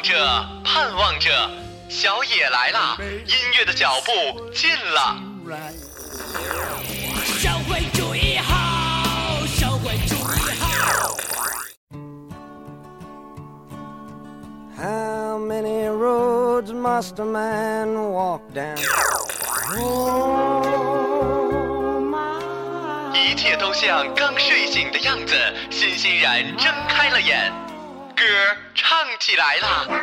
望着，盼望着，小野来了！音乐的脚步近了。社会主义好，社会主义好。How many roads must a man walk down? Oh, 一切都像刚睡醒的样子，欣欣然睁开了眼。歌唱起来啦，儿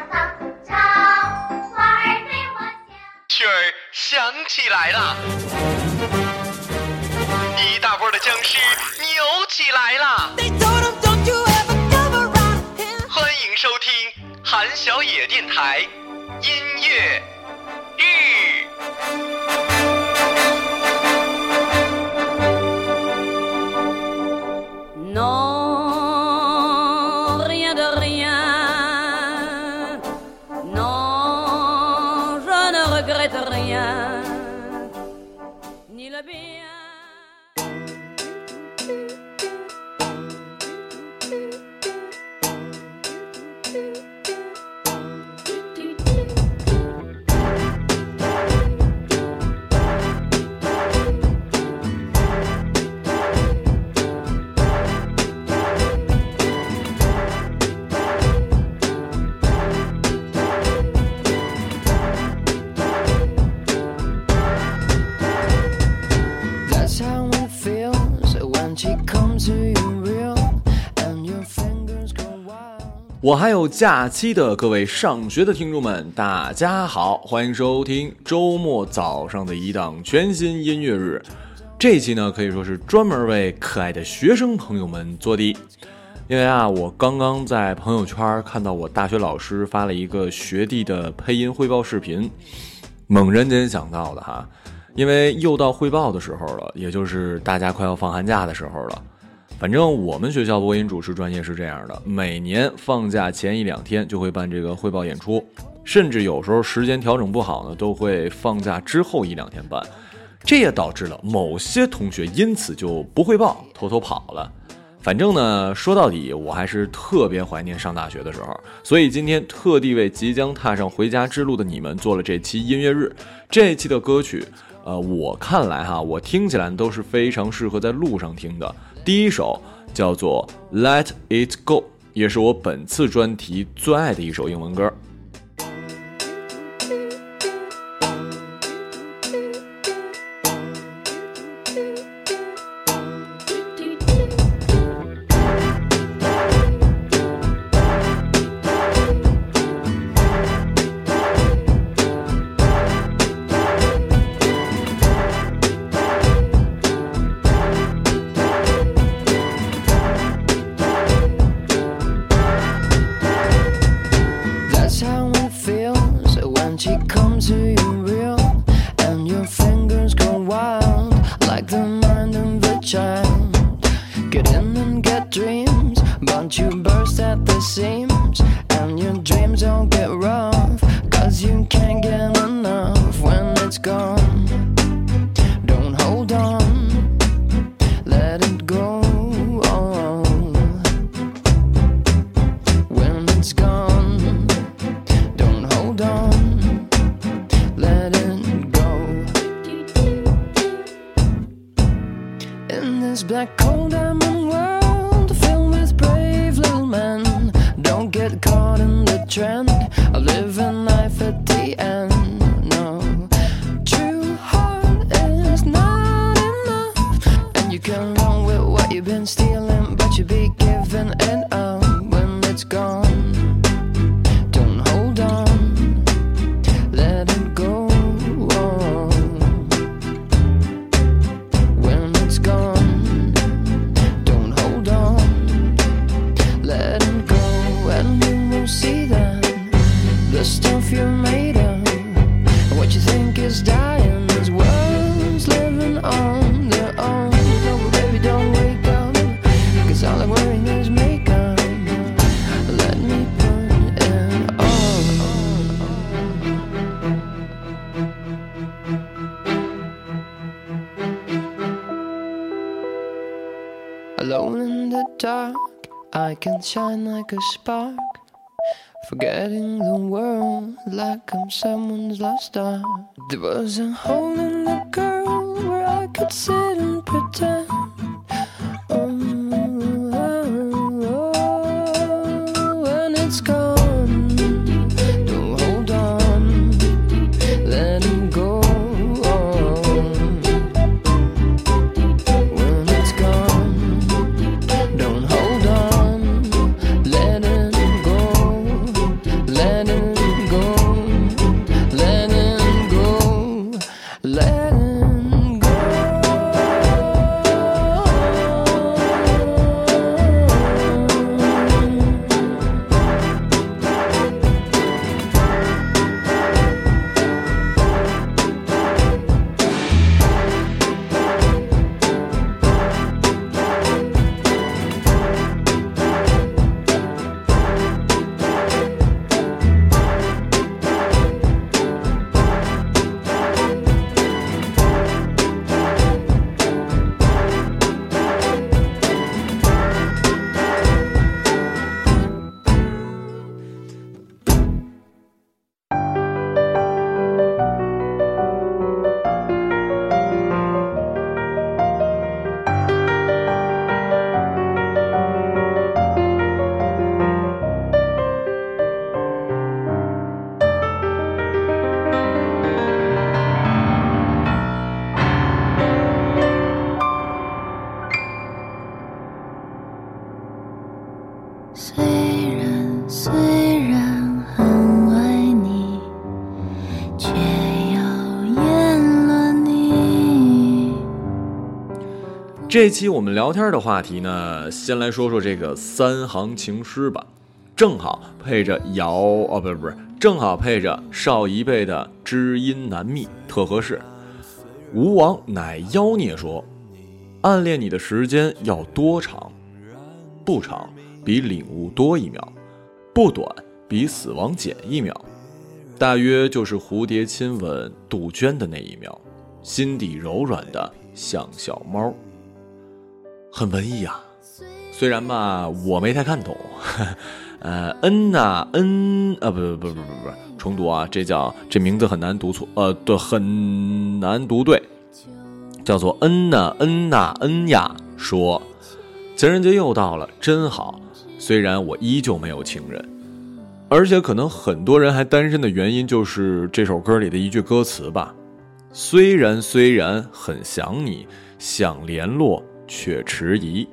对我笑。曲儿响起来啦，一大波的僵尸扭起来啦.欢迎收听韩小野电台我还有假期的各位上学的听众们，大家好，欢迎收听周末早上的一档全新音乐日。这期呢，可以说是专门为可爱的学生朋友们做的。因为啊，我刚刚在朋友圈看到我大学老师发了一个学弟的配音汇报视频，猛然间想到的哈，因为又到汇报的时候了，也就是大家快要放寒假的时候了。反正我们学校播音主持专业是这样的，每年放假前一两天就会办这个汇报演出，甚至有时候时间调整不好呢，都会放假之后一两天办。这也导致了某些同学因此就不汇报，偷偷跑了。反正呢，说到底，我还是特别怀念上大学的时候，所以今天特地为即将踏上回家之路的你们做了这期音乐日。这一期的歌曲，呃，我看来哈，我听起来都是非常适合在路上听的。第一首叫做《Let It Go》，也是我本次专题最爱的一首英文歌。to be given an own. I can shine like a spark. Forgetting the world like I'm someone's lost star. There was a hole in the girl where I could sit and pretend. 这期我们聊天的话题呢，先来说说这个三行情诗吧，正好配着姚哦，不是不是，正好配着少一辈的知音难觅，特合适。吴王乃妖孽说，暗恋你的时间要多长？不长，比领悟多一秒；不短，比死亡减一秒。大约就是蝴蝶亲吻杜鹃的那一秒，心底柔软的像小猫。很文艺啊，虽然吧我没太看懂，呃，恩呐恩啊，不不不不不不，重读啊，这叫这名字很难读错，呃，对，很难读对，叫做恩呐恩呐恩呀。说。情人节又到了，真好，虽然我依旧没有情人，而且可能很多人还单身的原因就是这首歌里的一句歌词吧，虽然虽然很想你，想联络。却迟疑。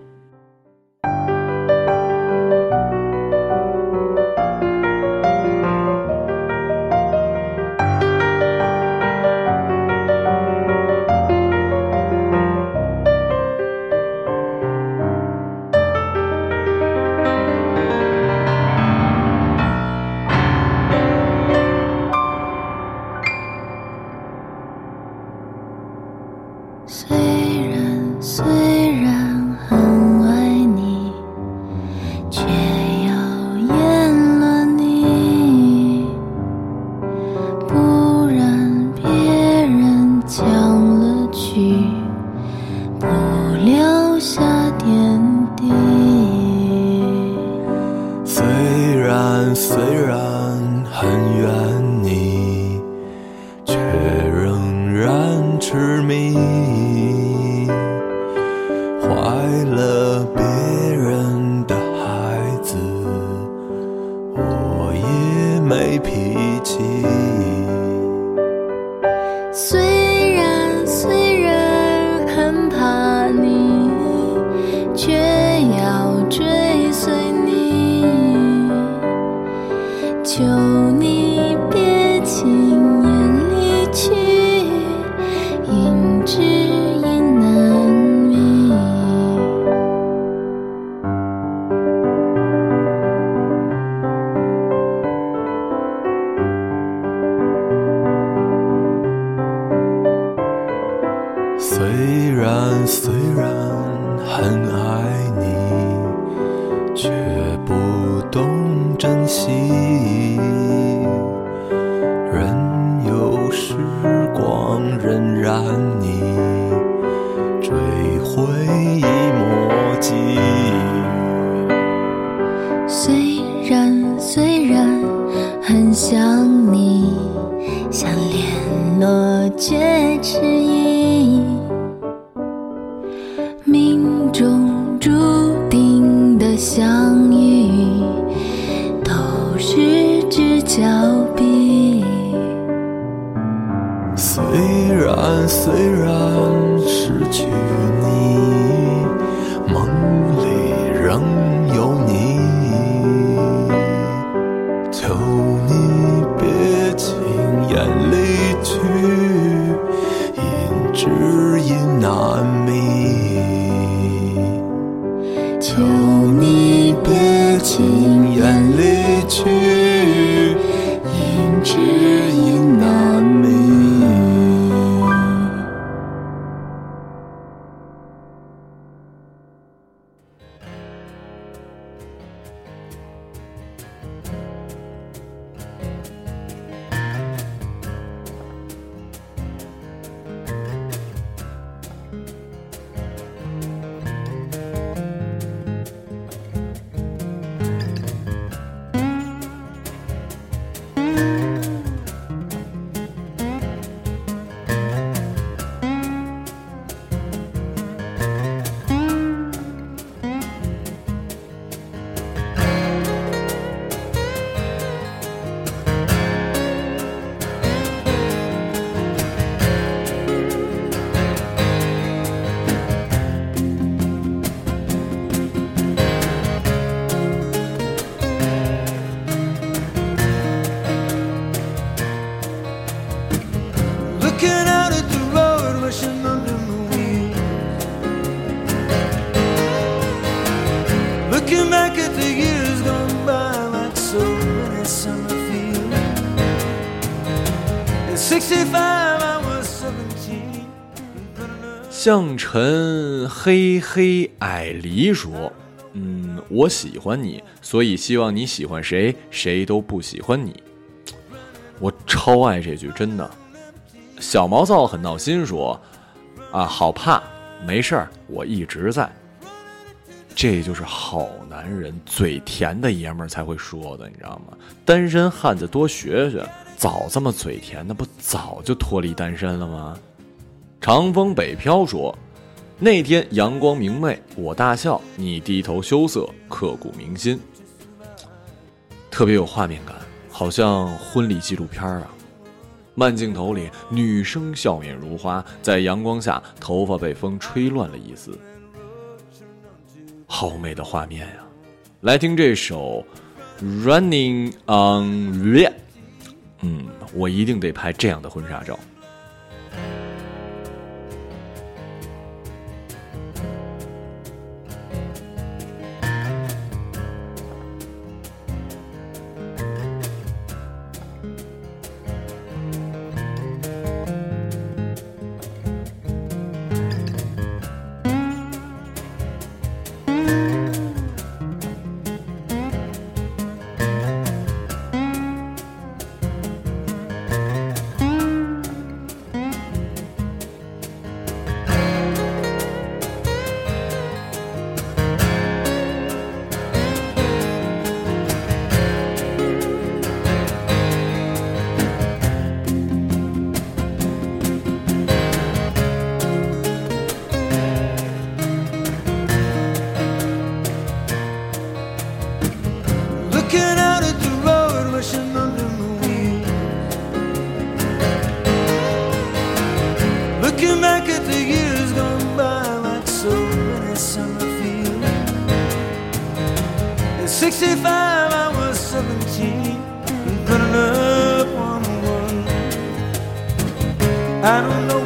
珍向晨黑黑矮梨说：“嗯，我喜欢你，所以希望你喜欢谁，谁都不喜欢你。”我超爱这句，真的。小毛躁很闹心说：“啊，好怕，没事儿，我一直在。”这就是好男人嘴甜的爷们儿才会说的，你知道吗？单身汉子多学学，早这么嘴甜，那不早就脱离单身了吗？长风北飘说：“那天阳光明媚，我大笑，你低头羞涩，刻骨铭心。”特别有画面感，好像婚礼纪录片啊。慢镜头里，女生笑面如花，在阳光下，头发被风吹乱了一丝，好美的画面呀！来听这首《Running on Red》，嗯，我一定得拍这样的婚纱照。I don't know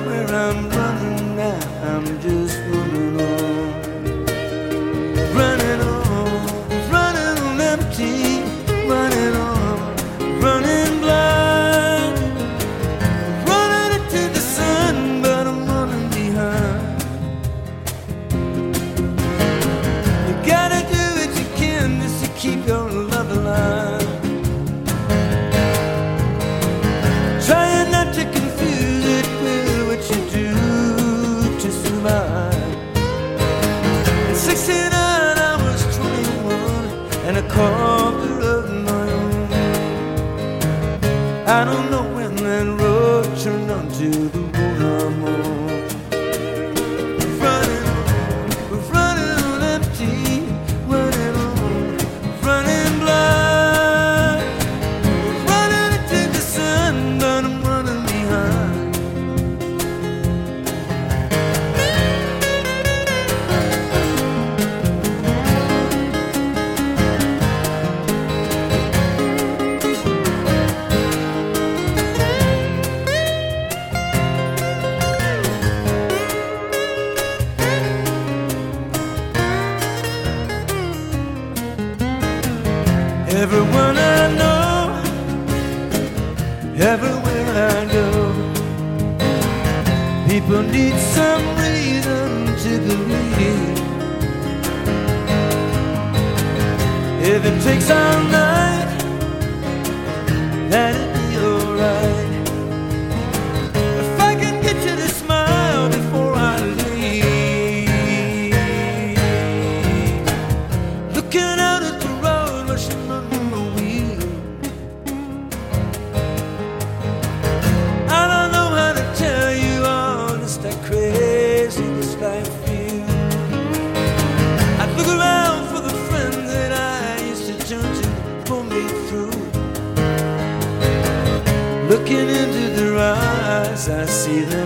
see the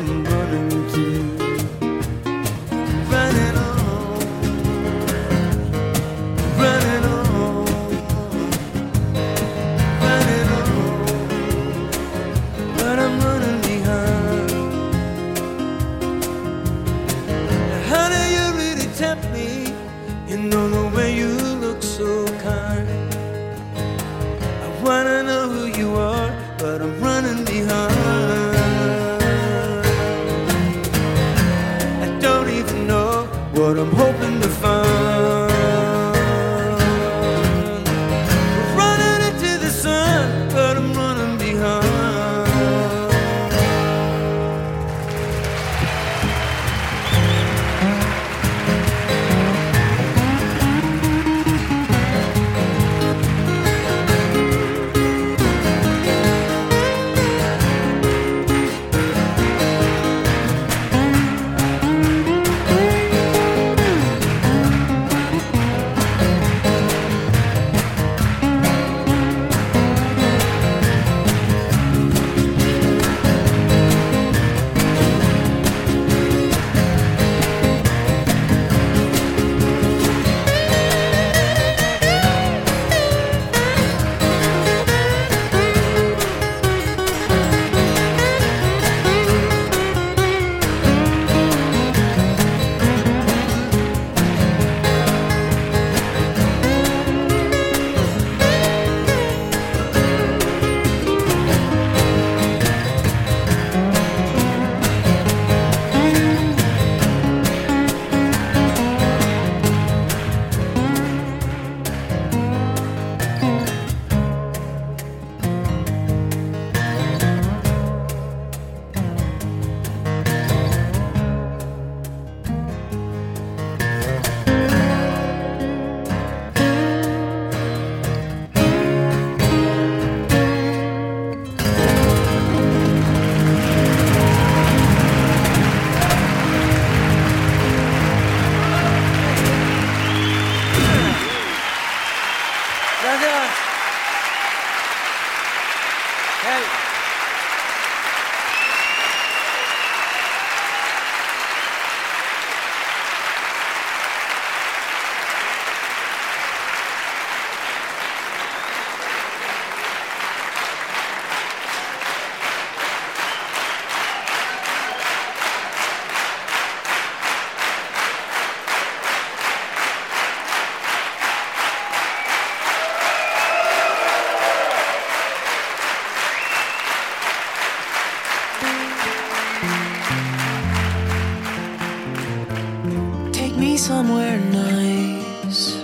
somewhere nice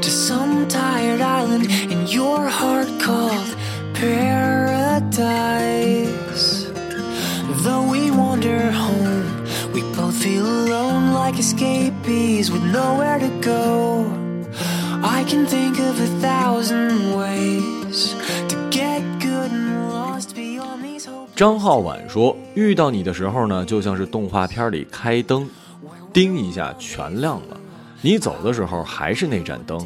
to some tired island in your heart called paradise. Though we wander home, we both feel alone like escapees with nowhere to go. I can think of a thousand ways to get good and lost beyond these hopes. 张浩晚说：“遇到你的时候呢，就像是动画片里开灯， 叮一下全亮了；你走的时候还是那盏灯，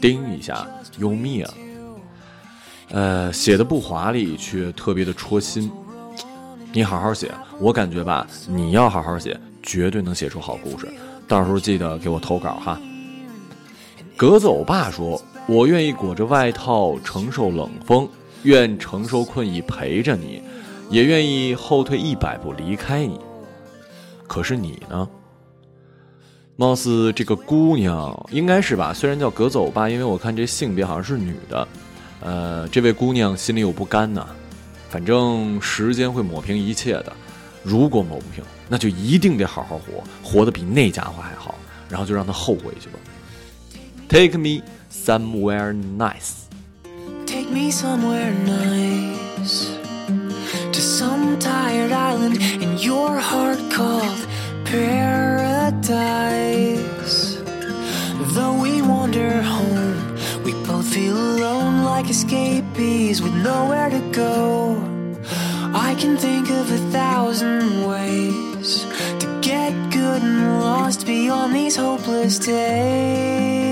叮一下又灭了。”呃，写的不华丽，却特别的戳心。你好好写，我感觉吧，你要好好写，绝对能写出好故事。到时候记得给我投稿哈。格子欧巴说：“我愿意裹着外套承受冷风，愿承受困意陪着你，也愿意后退一百步离开你。可是你呢？貌似这个姑娘应该是吧？虽然叫格子欧巴，因为我看这性别好像是女的。呃，这位姑娘心里有不甘呐。反正时间会抹平一切的。如果抹不平，那就一定得好好活，活得比那家伙还好，然后就让他后悔去吧。Take me somewhere nice。Take me somewhere nice to some tired island in your heart called Paris. Though we wander home, we both feel alone like escapees with nowhere to go. I can think of a thousand ways to get good and lost beyond these hopeless days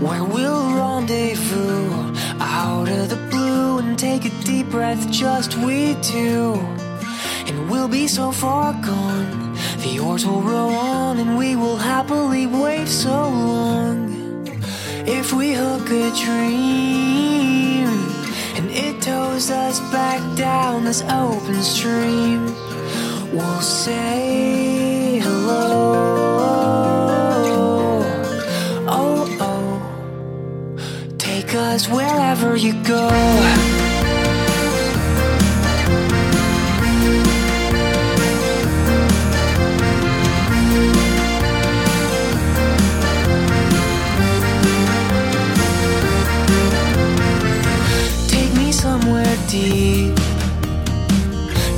where we'll rendezvous out of the blue and take a deep breath, just we two. We'll be so far gone, the oars will row on, and we will happily wait so long. If we hook a dream and it tows us back down this open stream, we'll say hello. Oh, oh. Take us wherever you go.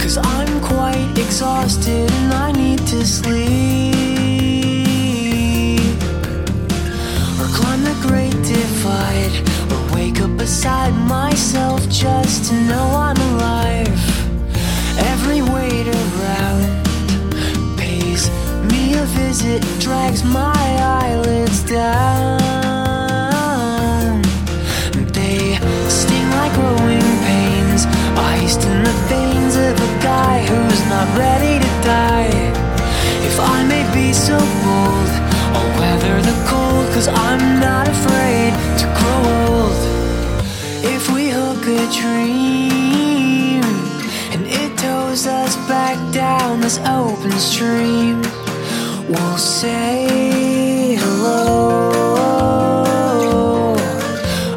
Cause I'm quite exhausted and I need to sleep. Or climb the great divide. Or wake up beside myself just to know I'm alive. Every weight around pays me a visit, drags my eyelids down. Open stream, we'll say hello.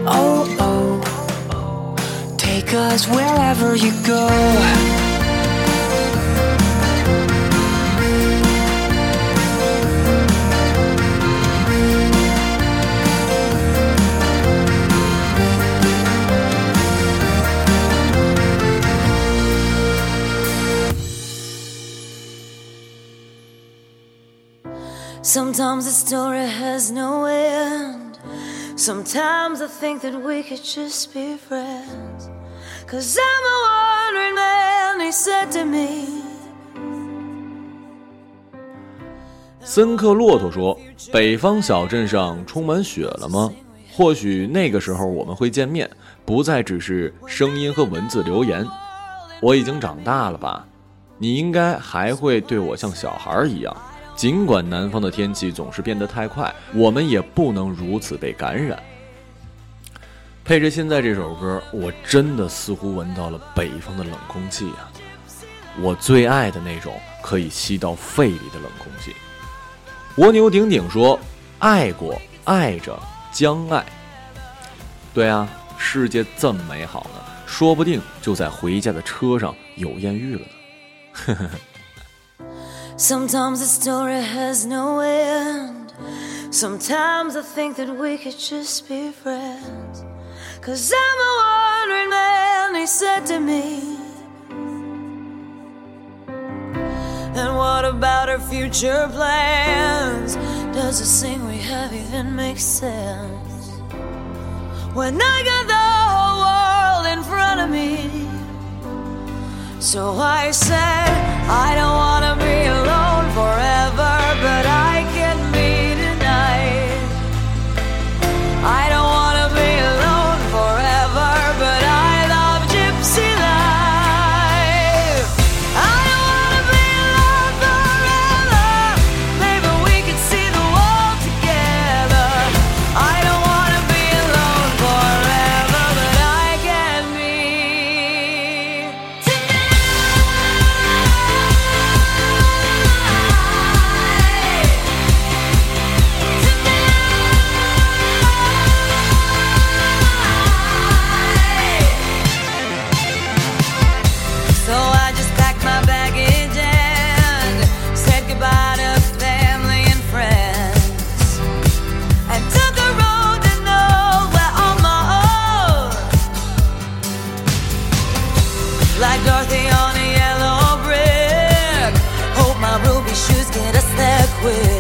Oh oh, oh, oh, take us wherever you go. Sometimes the story has no end. Sometimes I think that we could just be friends. Cause I'm a wandering man, he said to me. 森克骆驼说：“北方小镇上充满雪了吗？或许那个时候我们会见面，不再只是声音和文字留言。我已经长大了吧？你应该还会对我像小孩一样。尽管南方的天气总是变得太快，我们也不能如此被感染。”配着现在这首歌，我真的似乎闻到了北方的冷空气啊！我最爱的那种可以吸到肺里的冷空气。蜗牛顶顶说：“爱过，爱着，将爱。”对啊，世界这么美好呢，说不定就在回家的车上有艳遇了呢。呵呵呵。Sometimes the story has no end. Sometimes I think that we could just be friends. Cause I'm a wandering man, he said to me. And what about our future plans? Does this thing we have even make sense? When I got the whole world in front of me. So I said, I don't wanna get us there quick.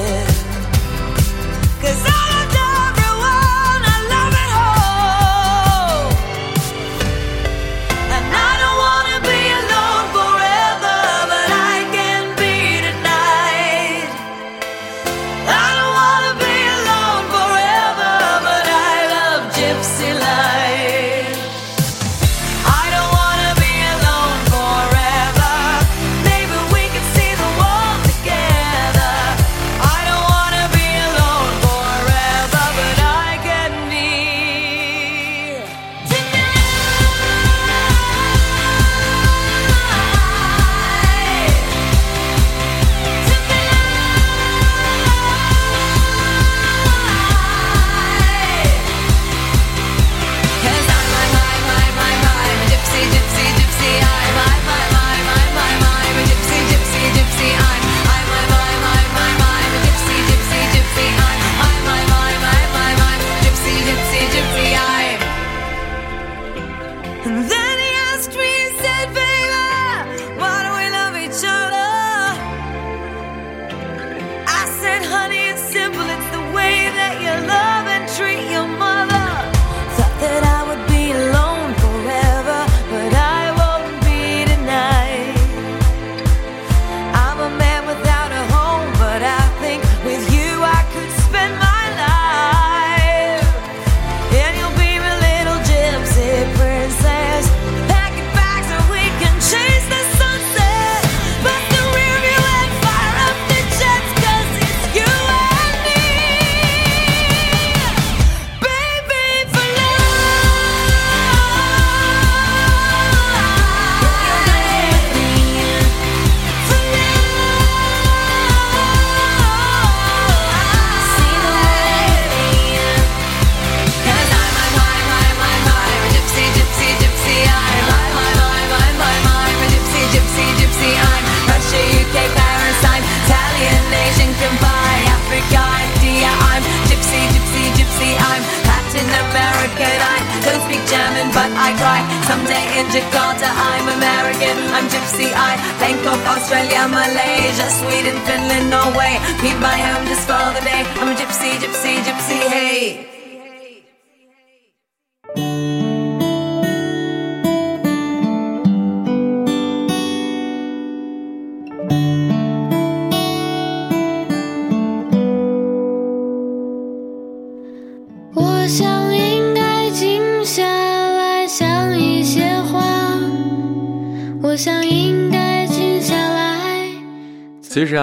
no way. Meet by him just for the day. I'm a gypsy. gypsy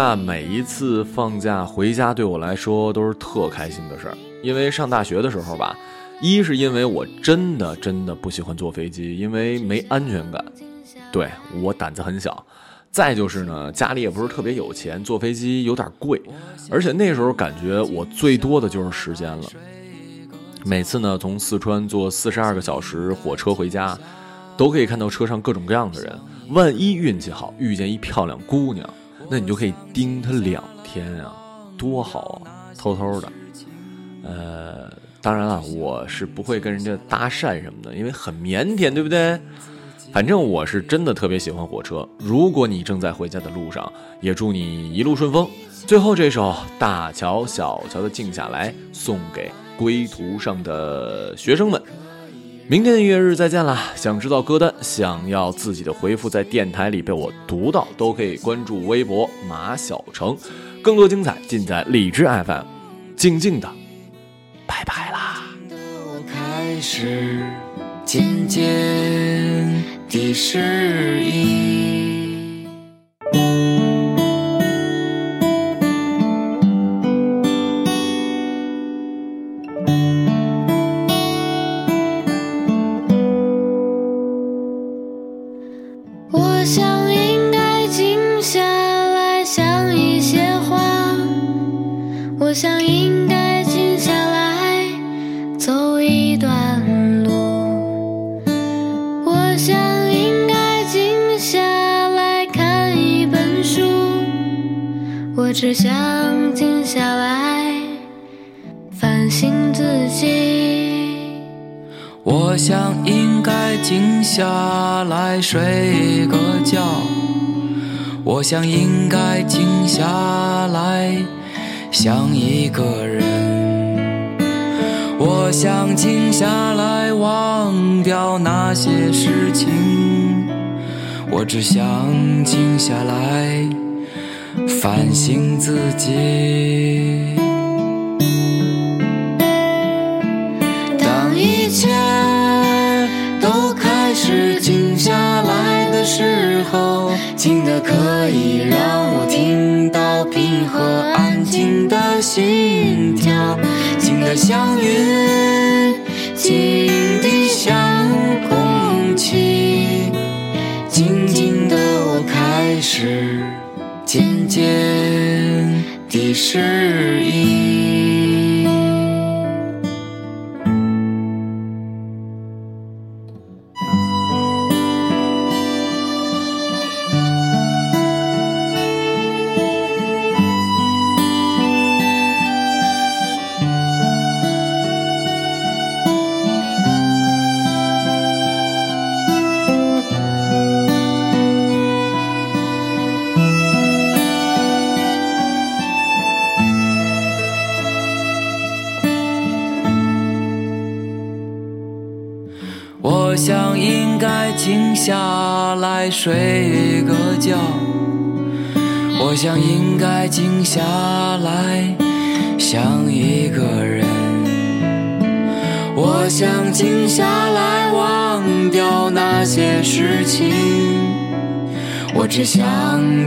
其实啊，每一次放假回家对我来说都是特开心的事儿。因为上大学的时候吧，一是因为我真的真的不喜欢坐飞机，因为没安全感，对我胆子很小。再就是呢，家里也不是特别有钱，坐飞机有点贵，而且那时候感觉我最多的就是时间了。每次呢，从四川坐四十二个小时火车回家，都可以看到车上各种各样的人。万一运气好遇见一漂亮姑娘，那你就可以盯他两天啊，多好啊！偷偷的，呃，当然了，我是不会跟人家搭讪什么的，因为很腼腆，对不对？反正我是真的特别喜欢火车。如果你正在回家的路上，也祝你一路顺风。最后这首《大桥小桥的静下来》送给归途上的学生们。明天的音乐日再见啦！想知道歌单，想要自己的回复在电台里被我读到，都可以关注微博马小成。更多精彩尽在荔枝 FM。静静的，拜拜啦！开始渐渐地适应。我想应该静下来想一个人，我想静下来忘掉那些事情，我只想静下来反省自己。候，静的可以让我听到平和安静的心跳，静的像云，静的像空气，静静的我开始渐渐地适应。想应该静下来想一个人，我想静下来忘掉那些事情，我只想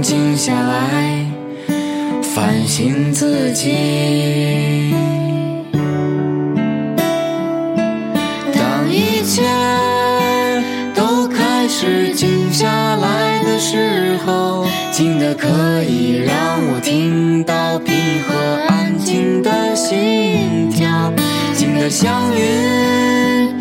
静下来反省自己。静的可以让我听到平和安静的心跳，静的像云，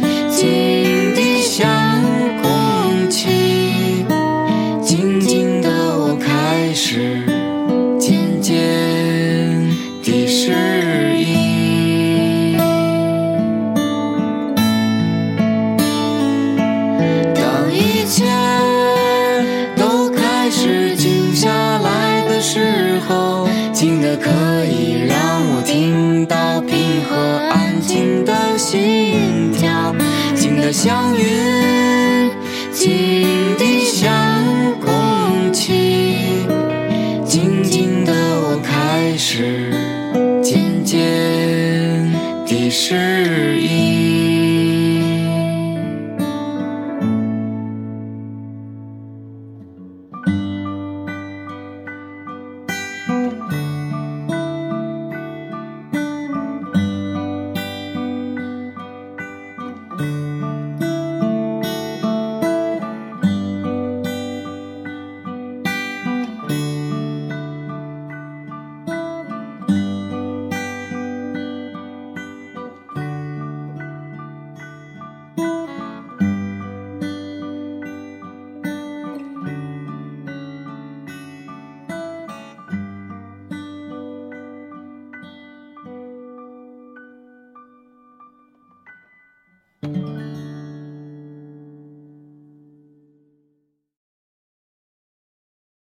的祥云